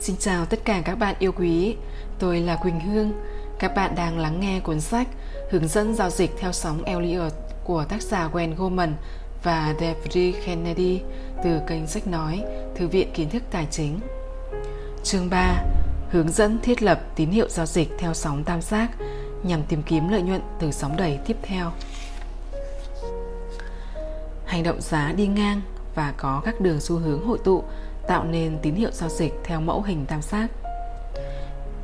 Xin chào tất cả các bạn yêu quý, tôi là Quỳnh Hương. Các bạn đang lắng nghe cuốn sách Hướng dẫn giao dịch theo sóng Elliot của tác giả Gwen Goldman và David Kennedy từ kênh sách nói Thư viện Kiến thức Tài chính. Chương 3. Hướng dẫn thiết lập tín hiệu giao dịch theo sóng tam giác nhằm tìm kiếm lợi nhuận từ sóng đẩy tiếp theo. Hành động giá đi ngang và có các đường xu hướng hội tụ tạo nên tín hiệu giao dịch theo mẫu hình tam giác.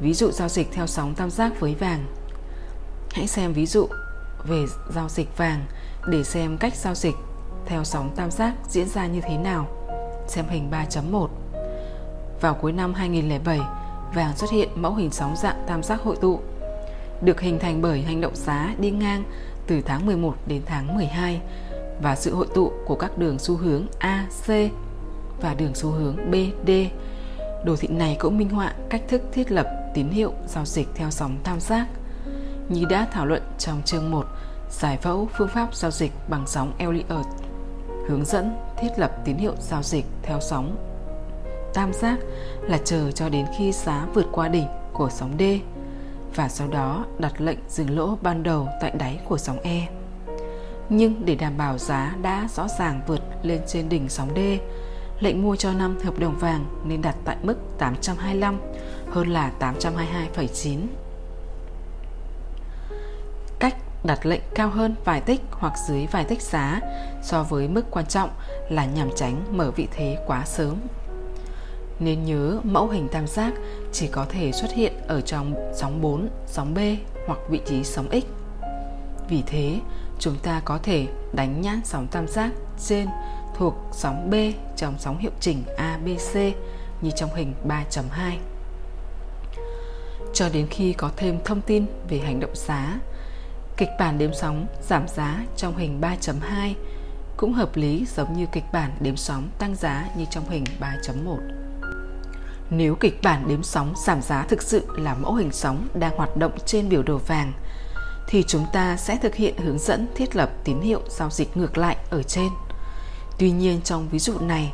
Ví dụ giao dịch theo sóng tam giác với vàng. Hãy xem ví dụ về giao dịch vàng để xem cách giao dịch theo sóng tam giác diễn ra như thế nào. Xem hình 3.1. Vào cuối năm 2007, vàng xuất hiện mẫu hình sóng dạng tam giác hội tụ, được hình thành bởi hành động giá đi ngang từ tháng 11 đến tháng 12 và sự hội tụ của các đường xu hướng AC và đường xu hướng BD. Đồ thị này cũng minh họa cách thức thiết lập tín hiệu giao dịch theo sóng tam giác. Như đã thảo luận trong chương 1, giải phẫu phương pháp giao dịch bằng sóng Elliott, hướng dẫn thiết lập tín hiệu giao dịch theo sóng tam giác là chờ cho đến khi giá vượt qua đỉnh của sóng D và sau đó đặt lệnh dừng lỗ ban đầu tại đáy của sóng E. Nhưng để đảm bảo giá đã rõ ràng vượt lên trên đỉnh sóng D, lệnh mua cho năm hợp đồng vàng nên đặt tại mức 825 hơn là 822,9. Cách đặt lệnh cao hơn vài tích hoặc dưới vài tích giá so với mức quan trọng là nhằm tránh mở vị thế quá sớm. Nên nhớ mẫu hình tam giác chỉ có thể xuất hiện ở trong sóng 4, sóng B hoặc vị trí sóng X. Vì thế, chúng ta có thể đánh nhãn sóng tam giác trên thuộc sóng B trong sóng hiệu chỉnh ABC như trong hình 3.2. Cho đến khi có thêm thông tin về hành động giá, kịch bản đếm sóng giảm giá trong hình 3.2 cũng hợp lý giống như kịch bản đếm sóng tăng giá như trong hình 3.1. Nếu kịch bản đếm sóng giảm giá thực sự là mẫu hình sóng đang hoạt động trên biểu đồ vàng, thì chúng ta sẽ thực hiện hướng dẫn thiết lập tín hiệu giao dịch ngược lại ở trên. Tuy nhiên trong ví dụ này,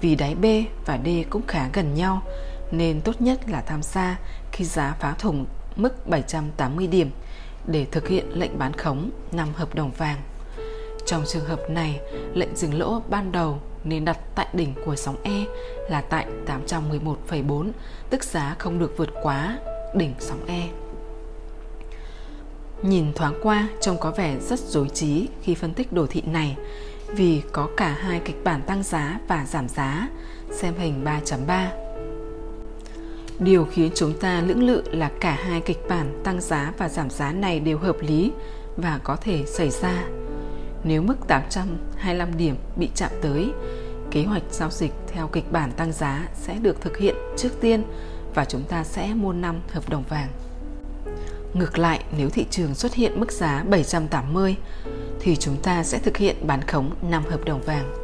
vì đáy B và D cũng khá gần nhau, nên tốt nhất là tham gia khi giá phá thủng mức 780 điểm để thực hiện lệnh bán khống 5 hợp đồng vàng. Trong trường hợp này, lệnh dừng lỗ ban đầu nên đặt tại đỉnh của sóng E là tại 811,4, tức giá không được vượt quá đỉnh sóng E. Nhìn thoáng qua trông có vẻ rất dối trí khi phân tích đồ thị này vì có cả hai kịch bản tăng giá và giảm giá, xem hình 3.3. Điều khiến chúng ta lưỡng lự là cả hai kịch bản tăng giá và giảm giá này đều hợp lý và có thể xảy ra. Nếu mức 825 điểm bị chạm tới, kế hoạch giao dịch theo kịch bản tăng giá sẽ được thực hiện trước tiên và chúng ta sẽ mua 5 hợp đồng vàng. Ngược lại, nếu thị trường xuất hiện mức giá 780 thì chúng ta sẽ thực hiện bán khống 5 hợp đồng vàng.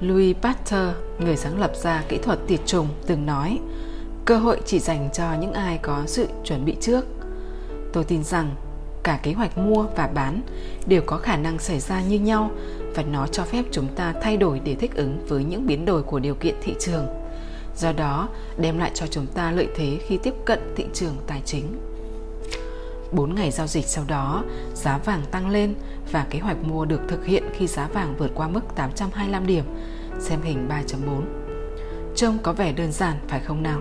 Louis Pasteur, người sáng lập ra kỹ thuật tiệt trùng, từng nói cơ hội chỉ dành cho những ai có sự chuẩn bị trước. Tôi tin rằng cả kế hoạch mua và bán đều có khả năng xảy ra như nhau và nó cho phép chúng ta thay đổi để thích ứng với những biến đổi của điều kiện thị trường do đó đem lại cho chúng ta lợi thế khi tiếp cận thị trường tài chính. 4 ngày giao dịch sau đó, giá vàng tăng lên và kế hoạch mua được thực hiện khi giá vàng vượt qua mức 825 điểm, xem hình 3.4. Trông có vẻ đơn giản phải không nào?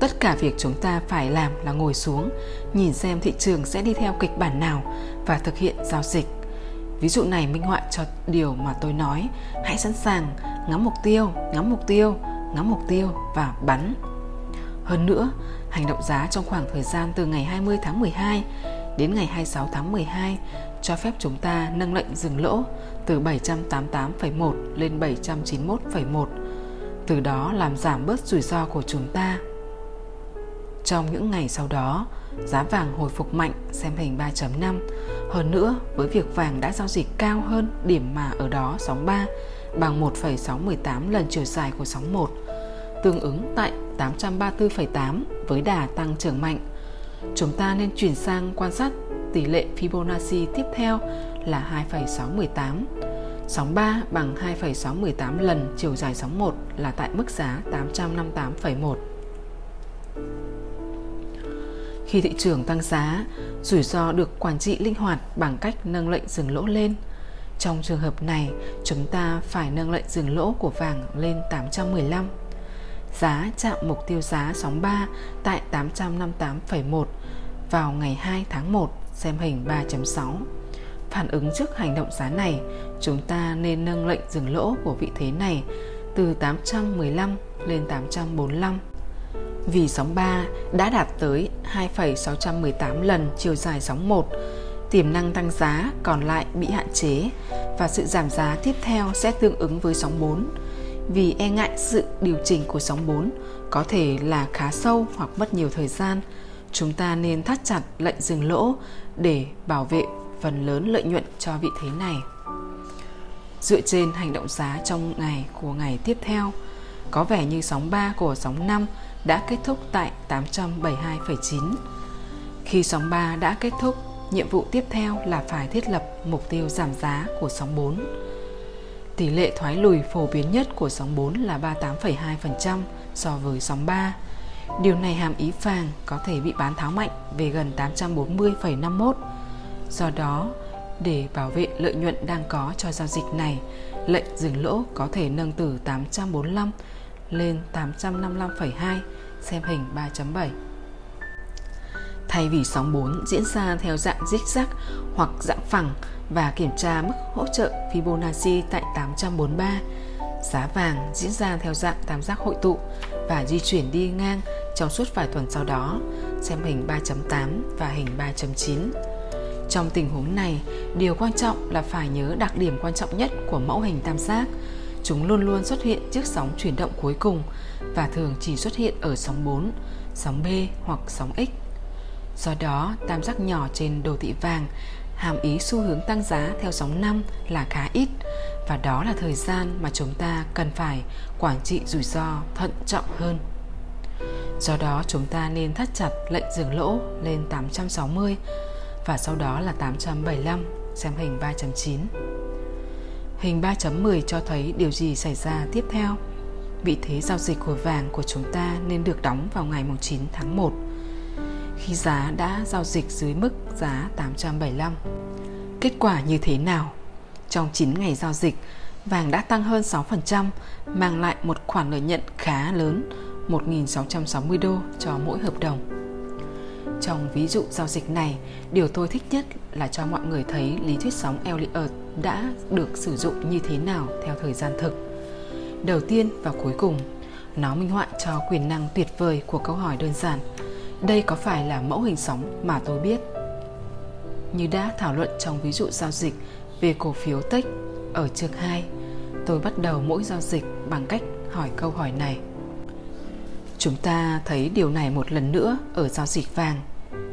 Tất cả việc chúng ta phải làm là ngồi xuống, nhìn xem thị trường sẽ đi theo kịch bản nào và thực hiện giao dịch. Ví dụ này minh họa cho điều mà tôi nói, hãy sẵn sàng ngắm mục tiêu, ngắm mục tiêu, ngắm mục tiêu và bắn. Hơn nữa, hành động giá trong khoảng thời gian từ ngày 20 tháng 12 đến ngày 26 tháng 12 cho phép chúng ta nâng lệnh dừng lỗ từ 788,1 lên 791,1, từ đó làm giảm bớt rủi ro của chúng ta. Trong những ngày sau đó, giá vàng hồi phục mạnh xem hình 3.5. Hơn nữa, với việc vàng đã giao dịch cao hơn điểm mà ở đó sóng 3 bằng 1,618 lần chiều dài của sóng 1, tương ứng tại 834,8 với đà tăng trưởng mạnh. Chúng ta nên chuyển sang quan sát tỷ lệ Fibonacci tiếp theo là 2,618. Sóng 3 bằng 2,618 lần chiều dài sóng 1 là tại mức giá 858,1. Khi thị trường tăng giá, rủi ro được quản trị linh hoạt bằng cách nâng lệnh dừng lỗ lên. Trong trường hợp này, chúng ta phải nâng lệnh dừng lỗ của vàng lên 815. Giá chạm mục tiêu giá sóng 3 tại 858,1 vào ngày 2 tháng 1 xem hình 3.6. Phản ứng trước hành động giá này, chúng ta nên nâng lệnh dừng lỗ của vị thế này từ 815 lên 845 vì sóng 3 đã đạt tới 2,618 lần chiều dài sóng 1, tiềm năng tăng giá còn lại bị hạn chế và sự giảm giá tiếp theo sẽ tương ứng với sóng 4. Vì e ngại sự điều chỉnh của sóng 4 có thể là khá sâu hoặc mất nhiều thời gian, chúng ta nên thắt chặt lệnh dừng lỗ để bảo vệ phần lớn lợi nhuận cho vị thế này. Dựa trên hành động giá trong ngày của ngày tiếp theo, có vẻ như sóng 3 của sóng 5 đã kết thúc tại 872,9. Khi sóng 3 đã kết thúc, nhiệm vụ tiếp theo là phải thiết lập mục tiêu giảm giá của sóng 4. Tỷ lệ thoái lùi phổ biến nhất của sóng 4 là 38,2% so với sóng 3. Điều này hàm ý vàng có thể bị bán tháo mạnh về gần 840,51. Do đó, để bảo vệ lợi nhuận đang có cho giao dịch này, lệnh dừng lỗ có thể nâng từ 845 lên 855,2 xem hình 3.7. Thay vì sóng 4 diễn ra theo dạng zigzag hoặc dạng phẳng và kiểm tra mức hỗ trợ Fibonacci tại 843, giá vàng diễn ra theo dạng tam giác hội tụ và di chuyển đi ngang trong suốt vài tuần sau đó, xem hình 3.8 và hình 3.9. Trong tình huống này, điều quan trọng là phải nhớ đặc điểm quan trọng nhất của mẫu hình tam giác – Chúng luôn luôn xuất hiện trước sóng chuyển động cuối cùng và thường chỉ xuất hiện ở sóng 4, sóng B hoặc sóng X. Do đó, tam giác nhỏ trên đồ thị vàng hàm ý xu hướng tăng giá theo sóng năm là khá ít và đó là thời gian mà chúng ta cần phải quản trị rủi ro thận trọng hơn. Do đó, chúng ta nên thắt chặt lệnh dừng lỗ lên 860 và sau đó là 875 xem hình 3.9. Hình 3.10 cho thấy điều gì xảy ra tiếp theo. Vị thế giao dịch của vàng của chúng ta nên được đóng vào ngày 9 tháng 1 khi giá đã giao dịch dưới mức giá 875. Kết quả như thế nào? Trong 9 ngày giao dịch, vàng đã tăng hơn 6%, mang lại một khoản lợi nhuận khá lớn, 1.660 đô cho mỗi hợp đồng. Trong ví dụ giao dịch này, điều tôi thích nhất là cho mọi người thấy lý thuyết sóng Elliott đã được sử dụng như thế nào theo thời gian thực. Đầu tiên và cuối cùng, nó minh họa cho quyền năng tuyệt vời của câu hỏi đơn giản đây có phải là mẫu hình sóng mà tôi biết? Như đã thảo luận trong ví dụ giao dịch về cổ phiếu Tech ở chương 2, tôi bắt đầu mỗi giao dịch bằng cách hỏi câu hỏi này. Chúng ta thấy điều này một lần nữa ở giao dịch vàng.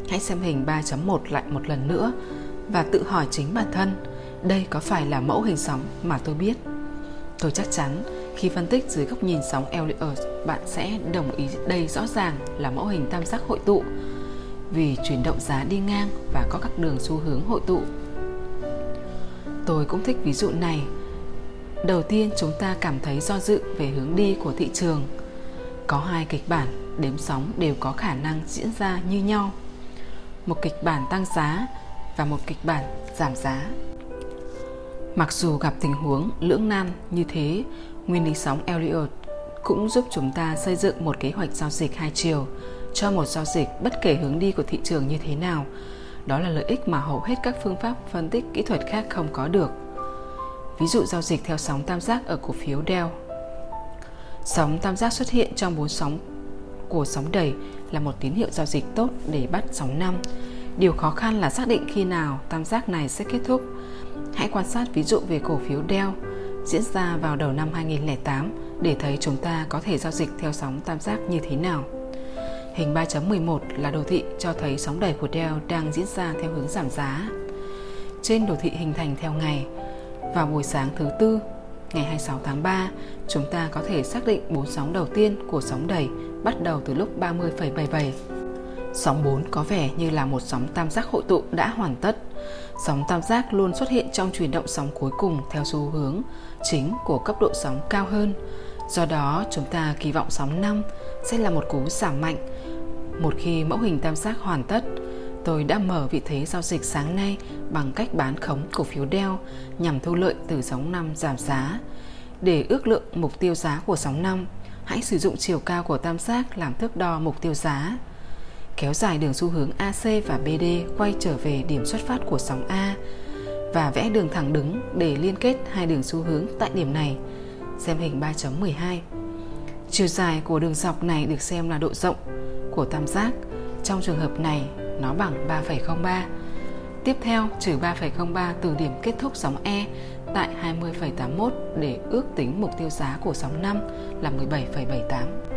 Hãy xem hình 3.1 lại một lần nữa và tự hỏi chính bản thân đây có phải là mẫu hình sóng mà tôi biết tôi chắc chắn khi phân tích dưới góc nhìn sóng Elliott bạn sẽ đồng ý đây rõ ràng là mẫu hình tam giác hội tụ. Vì chuyển động giá đi ngang và có các đường xu hướng hội tụ. Tôi cũng thích ví dụ này. Đầu tiên chúng ta cảm thấy do dự về hướng đi của thị trường. Có hai kịch bản đếm sóng đều có khả năng diễn ra như nhau. Một kịch bản tăng giá và một kịch bản giảm giá. Mặc dù gặp tình huống lưỡng nan như thế, nguyên lý sóng Elliott cũng giúp chúng ta xây dựng một kế hoạch giao dịch hai chiều cho một giao dịch bất kể hướng đi của thị trường như thế nào. Đó là lợi ích mà hầu hết các phương pháp phân tích kỹ thuật khác không có được. Ví dụ giao dịch theo sóng tam giác ở cổ phiếu Dell. Sóng tam giác xuất hiện trong bốn sóng của sóng đầy là một tín hiệu giao dịch tốt để bắt sóng năm. Điều khó khăn là xác định khi nào tam giác này sẽ kết thúc Hãy quan sát ví dụ về cổ phiếu Dell diễn ra vào đầu năm 2008 để thấy chúng ta có thể giao dịch theo sóng tam giác như thế nào. Hình 3.11 là đồ thị cho thấy sóng đẩy của Dell đang diễn ra theo hướng giảm giá. Trên đồ thị hình thành theo ngày, vào buổi sáng thứ tư, ngày 26 tháng 3, chúng ta có thể xác định bốn sóng đầu tiên của sóng đẩy bắt đầu từ lúc 30,77. Sóng 4 có vẻ như là một sóng tam giác hội tụ đã hoàn tất. Sóng tam giác luôn xuất hiện trong chuyển động sóng cuối cùng theo xu hướng chính của cấp độ sóng cao hơn. Do đó, chúng ta kỳ vọng sóng 5 sẽ là một cú giảm mạnh. Một khi mẫu hình tam giác hoàn tất, tôi đã mở vị thế giao dịch sáng nay bằng cách bán khống cổ phiếu đeo nhằm thu lợi từ sóng 5 giảm giá. Để ước lượng mục tiêu giá của sóng 5, hãy sử dụng chiều cao của tam giác làm thước đo mục tiêu giá. Kéo dài đường xu hướng AC và BD quay trở về điểm xuất phát của sóng A và vẽ đường thẳng đứng để liên kết hai đường xu hướng tại điểm này. Xem hình 3.12. Chiều dài của đường dọc này được xem là độ rộng của tam giác. Trong trường hợp này, nó bằng 3,03. Tiếp theo, trừ 3,03 từ điểm kết thúc sóng E tại 20,81 để ước tính mục tiêu giá của sóng 5 là 17,78.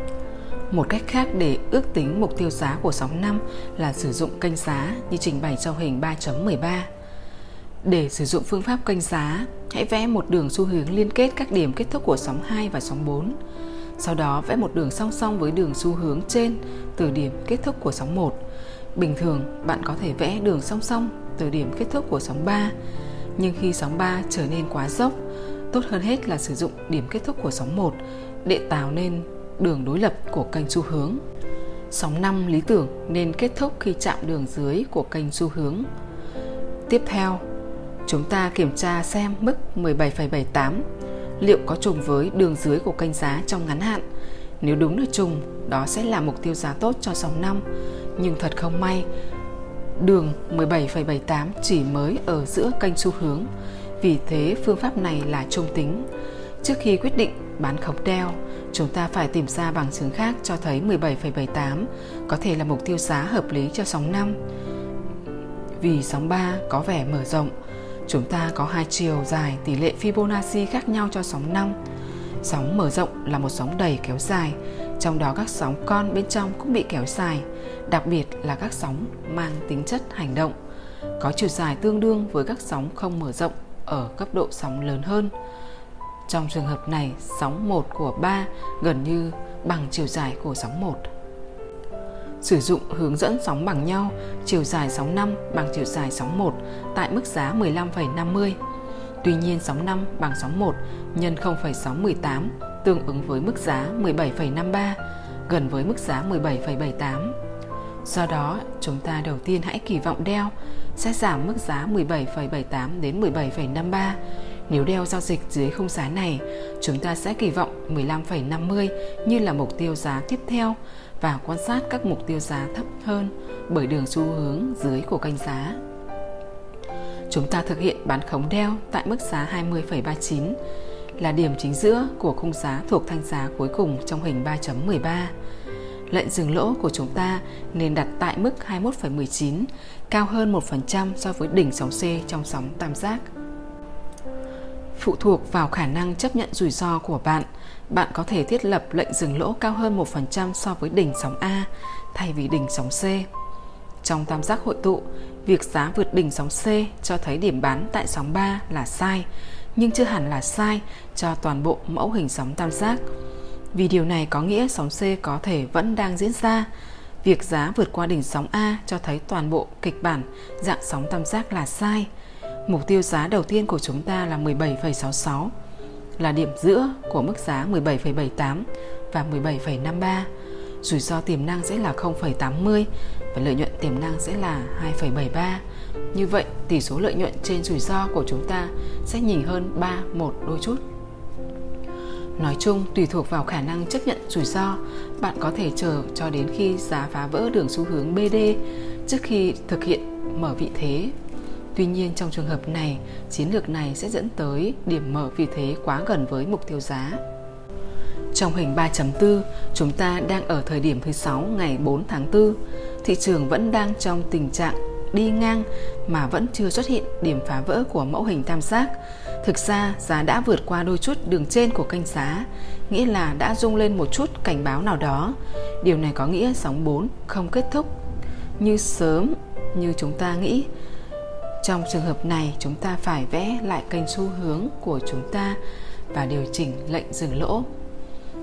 Một cách khác để ước tính mục tiêu giá của sóng 5 là sử dụng kênh giá như trình bày trong hình 3.13. Để sử dụng phương pháp kênh giá, hãy vẽ một đường xu hướng liên kết các điểm kết thúc của sóng 2 và sóng 4. Sau đó vẽ một đường song song với đường xu hướng trên từ điểm kết thúc của sóng 1. Bình thường, bạn có thể vẽ đường song song từ điểm kết thúc của sóng 3, nhưng khi sóng 3 trở nên quá dốc, tốt hơn hết là sử dụng điểm kết thúc của sóng 1 để tạo nên đường đối lập của kênh xu hướng. Sóng 5 lý tưởng nên kết thúc khi chạm đường dưới của kênh xu hướng. Tiếp theo, chúng ta kiểm tra xem mức 17,78 liệu có trùng với đường dưới của kênh giá trong ngắn hạn. Nếu đúng là trùng, đó sẽ là mục tiêu giá tốt cho sóng 5. Nhưng thật không may, đường 17,78 chỉ mới ở giữa kênh xu hướng. Vì thế phương pháp này là trung tính. Trước khi quyết định bán khống đeo, chúng ta phải tìm ra bằng chứng khác cho thấy 17,78 có thể là mục tiêu giá hợp lý cho sóng 5. Vì sóng 3 có vẻ mở rộng, chúng ta có hai chiều dài tỷ lệ Fibonacci khác nhau cho sóng 5. Sóng mở rộng là một sóng đầy kéo dài, trong đó các sóng con bên trong cũng bị kéo dài, đặc biệt là các sóng mang tính chất hành động, có chiều dài tương đương với các sóng không mở rộng ở cấp độ sóng lớn hơn. Trong trường hợp này, sóng 1 của 3 gần như bằng chiều dài của sóng 1. Sử dụng hướng dẫn sóng bằng nhau, chiều dài sóng 5 bằng chiều dài sóng 1 tại mức giá 15,50. Tuy nhiên sóng 5 bằng sóng 1 nhân 0,618 tương ứng với mức giá 17,53, gần với mức giá 17,78. Do đó, chúng ta đầu tiên hãy kỳ vọng đeo sẽ giảm mức giá 17,78 đến 17,53 nếu đeo giao dịch dưới khung giá này, chúng ta sẽ kỳ vọng 15,50 như là mục tiêu giá tiếp theo và quan sát các mục tiêu giá thấp hơn bởi đường xu hướng dưới của kênh giá. Chúng ta thực hiện bán khống đeo tại mức giá 20,39 là điểm chính giữa của khung giá thuộc thanh giá cuối cùng trong hình 3.13. Lệnh dừng lỗ của chúng ta nên đặt tại mức 21,19, cao hơn 1% so với đỉnh sóng C trong sóng tam giác phụ thuộc vào khả năng chấp nhận rủi ro của bạn. Bạn có thể thiết lập lệnh dừng lỗ cao hơn 1% so với đỉnh sóng A thay vì đỉnh sóng C. Trong tam giác hội tụ, việc giá vượt đỉnh sóng C cho thấy điểm bán tại sóng 3 là sai, nhưng chưa hẳn là sai cho toàn bộ mẫu hình sóng tam giác. Vì điều này có nghĩa sóng C có thể vẫn đang diễn ra. Việc giá vượt qua đỉnh sóng A cho thấy toàn bộ kịch bản dạng sóng tam giác là sai – Mục tiêu giá đầu tiên của chúng ta là 17,66 là điểm giữa của mức giá 17,78 và 17,53. Rủi ro tiềm năng sẽ là 0,80 và lợi nhuận tiềm năng sẽ là 2,73. Như vậy, tỷ số lợi nhuận trên rủi ro của chúng ta sẽ nhỉnh hơn 3 một đôi chút. Nói chung, tùy thuộc vào khả năng chấp nhận rủi ro, bạn có thể chờ cho đến khi giá phá vỡ đường xu hướng BD trước khi thực hiện mở vị thế Tuy nhiên trong trường hợp này, chiến lược này sẽ dẫn tới điểm mở vì thế quá gần với mục tiêu giá. Trong hình 3.4, chúng ta đang ở thời điểm thứ 6 ngày 4 tháng 4. Thị trường vẫn đang trong tình trạng đi ngang mà vẫn chưa xuất hiện điểm phá vỡ của mẫu hình tam giác. Thực ra, giá đã vượt qua đôi chút đường trên của kênh giá, nghĩa là đã rung lên một chút cảnh báo nào đó. Điều này có nghĩa sóng 4 không kết thúc như sớm như chúng ta nghĩ trong trường hợp này, chúng ta phải vẽ lại kênh xu hướng của chúng ta và điều chỉnh lệnh dừng lỗ.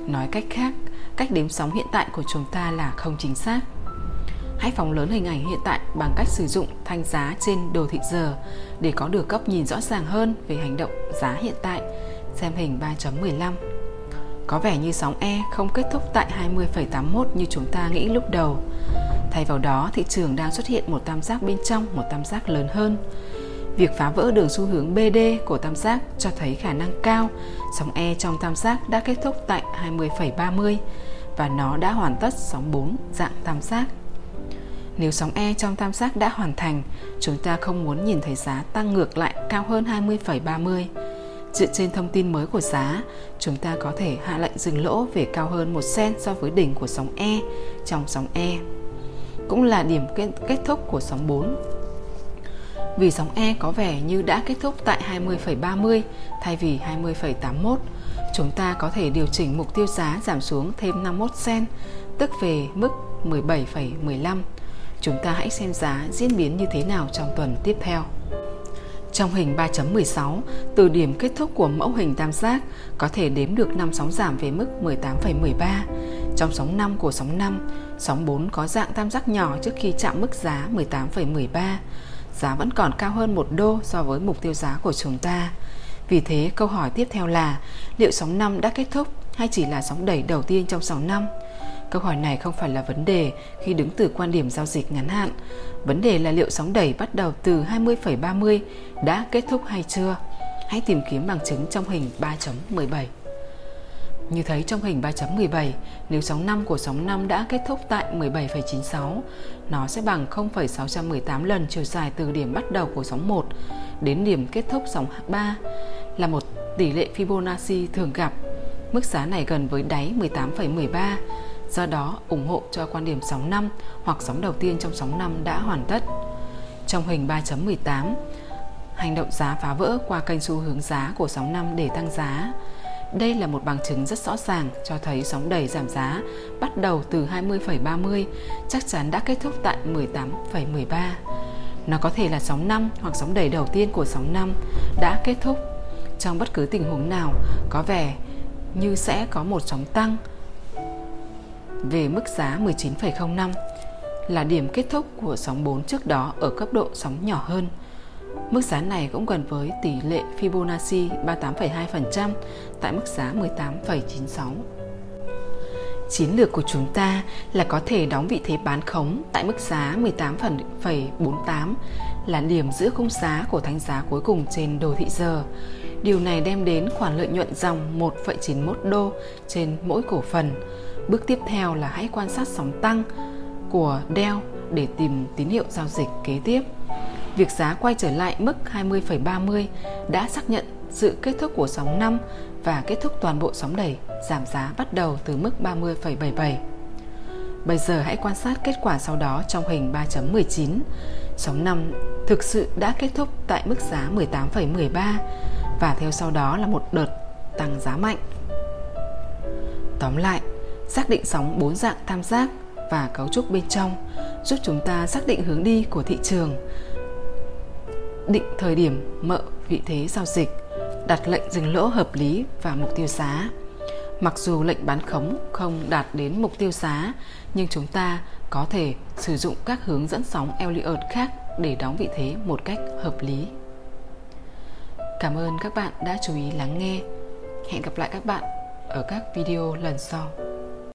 Nói cách khác, cách đếm sóng hiện tại của chúng ta là không chính xác. Hãy phóng lớn hình ảnh hiện tại bằng cách sử dụng thanh giá trên đồ thị giờ để có được góc nhìn rõ ràng hơn về hành động giá hiện tại. Xem hình 3.15. Có vẻ như sóng E không kết thúc tại 20,81 như chúng ta nghĩ lúc đầu. Thay vào đó, thị trường đang xuất hiện một tam giác bên trong một tam giác lớn hơn. Việc phá vỡ đường xu hướng BD của tam giác cho thấy khả năng cao sóng E trong tam giác đã kết thúc tại 20,30 và nó đã hoàn tất sóng 4 dạng tam giác. Nếu sóng E trong tam giác đã hoàn thành, chúng ta không muốn nhìn thấy giá tăng ngược lại cao hơn 20,30. Dựa trên thông tin mới của giá, chúng ta có thể hạ lệnh dừng lỗ về cao hơn 1 sen so với đỉnh của sóng E trong sóng E. Cũng là điểm kết, kết thúc của sóng 4. Vì sóng E có vẻ như đã kết thúc tại 20,30 thay vì 20,81, chúng ta có thể điều chỉnh mục tiêu giá giảm xuống thêm 51 sen, tức về mức 17,15 Chúng ta hãy xem giá diễn biến như thế nào trong tuần tiếp theo. Trong hình 3.16, từ điểm kết thúc của mẫu hình tam giác có thể đếm được 5 sóng giảm về mức 18,13. Trong sóng 5 của sóng 5, sóng 4 có dạng tam giác nhỏ trước khi chạm mức giá 18,13. Giá vẫn còn cao hơn một đô so với mục tiêu giá của chúng ta. Vì thế, câu hỏi tiếp theo là liệu sóng 5 đã kết thúc hay chỉ là sóng đẩy đầu tiên trong sóng 5? Câu hỏi này không phải là vấn đề khi đứng từ quan điểm giao dịch ngắn hạn. Vấn đề là liệu sóng đẩy bắt đầu từ 20,30 đã kết thúc hay chưa? Hãy tìm kiếm bằng chứng trong hình 3.17. Như thấy trong hình 3.17, nếu sóng 5 của sóng 5 đã kết thúc tại 17,96, nó sẽ bằng 0,618 lần chiều dài từ điểm bắt đầu của sóng 1 đến điểm kết thúc sóng 3 là một tỷ lệ Fibonacci thường gặp. Mức giá này gần với đáy 18,13 Do đó, ủng hộ cho quan điểm sóng 5 hoặc sóng đầu tiên trong sóng 5 đã hoàn tất. Trong hình 3.18, hành động giá phá vỡ qua kênh xu hướng giá của sóng 5 để tăng giá. Đây là một bằng chứng rất rõ ràng cho thấy sóng đầy giảm giá bắt đầu từ 20,30 chắc chắn đã kết thúc tại 18,13. Nó có thể là sóng 5 hoặc sóng đầy đầu tiên của sóng 5 đã kết thúc. Trong bất cứ tình huống nào, có vẻ như sẽ có một sóng tăng về mức giá 19,05 là điểm kết thúc của sóng 4 trước đó ở cấp độ sóng nhỏ hơn. Mức giá này cũng gần với tỷ lệ Fibonacci 38,2% tại mức giá 18,96. Chiến lược của chúng ta là có thể đóng vị thế bán khống tại mức giá 18,48 là điểm giữa khung giá của thánh giá cuối cùng trên đồ thị giờ. Điều này đem đến khoản lợi nhuận dòng 1,91 đô trên mỗi cổ phần Bước tiếp theo là hãy quan sát sóng tăng của Dell để tìm tín hiệu giao dịch kế tiếp. Việc giá quay trở lại mức 20,30 đã xác nhận sự kết thúc của sóng 5 và kết thúc toàn bộ sóng đẩy giảm giá bắt đầu từ mức 30,77. Bây giờ hãy quan sát kết quả sau đó trong hình 3.19. Sóng 5 thực sự đã kết thúc tại mức giá 18,13 và theo sau đó là một đợt tăng giá mạnh. Tóm lại, xác định sóng bốn dạng tam giác và cấu trúc bên trong giúp chúng ta xác định hướng đi của thị trường định thời điểm mợ vị thế giao dịch, đặt lệnh dừng lỗ hợp lý và mục tiêu giá mặc dù lệnh bán khống không đạt đến mục tiêu giá nhưng chúng ta có thể sử dụng các hướng dẫn sóng Elliott khác để đóng vị thế một cách hợp lý. Cảm ơn các bạn đã chú ý lắng nghe. Hẹn gặp lại các bạn ở các video lần sau.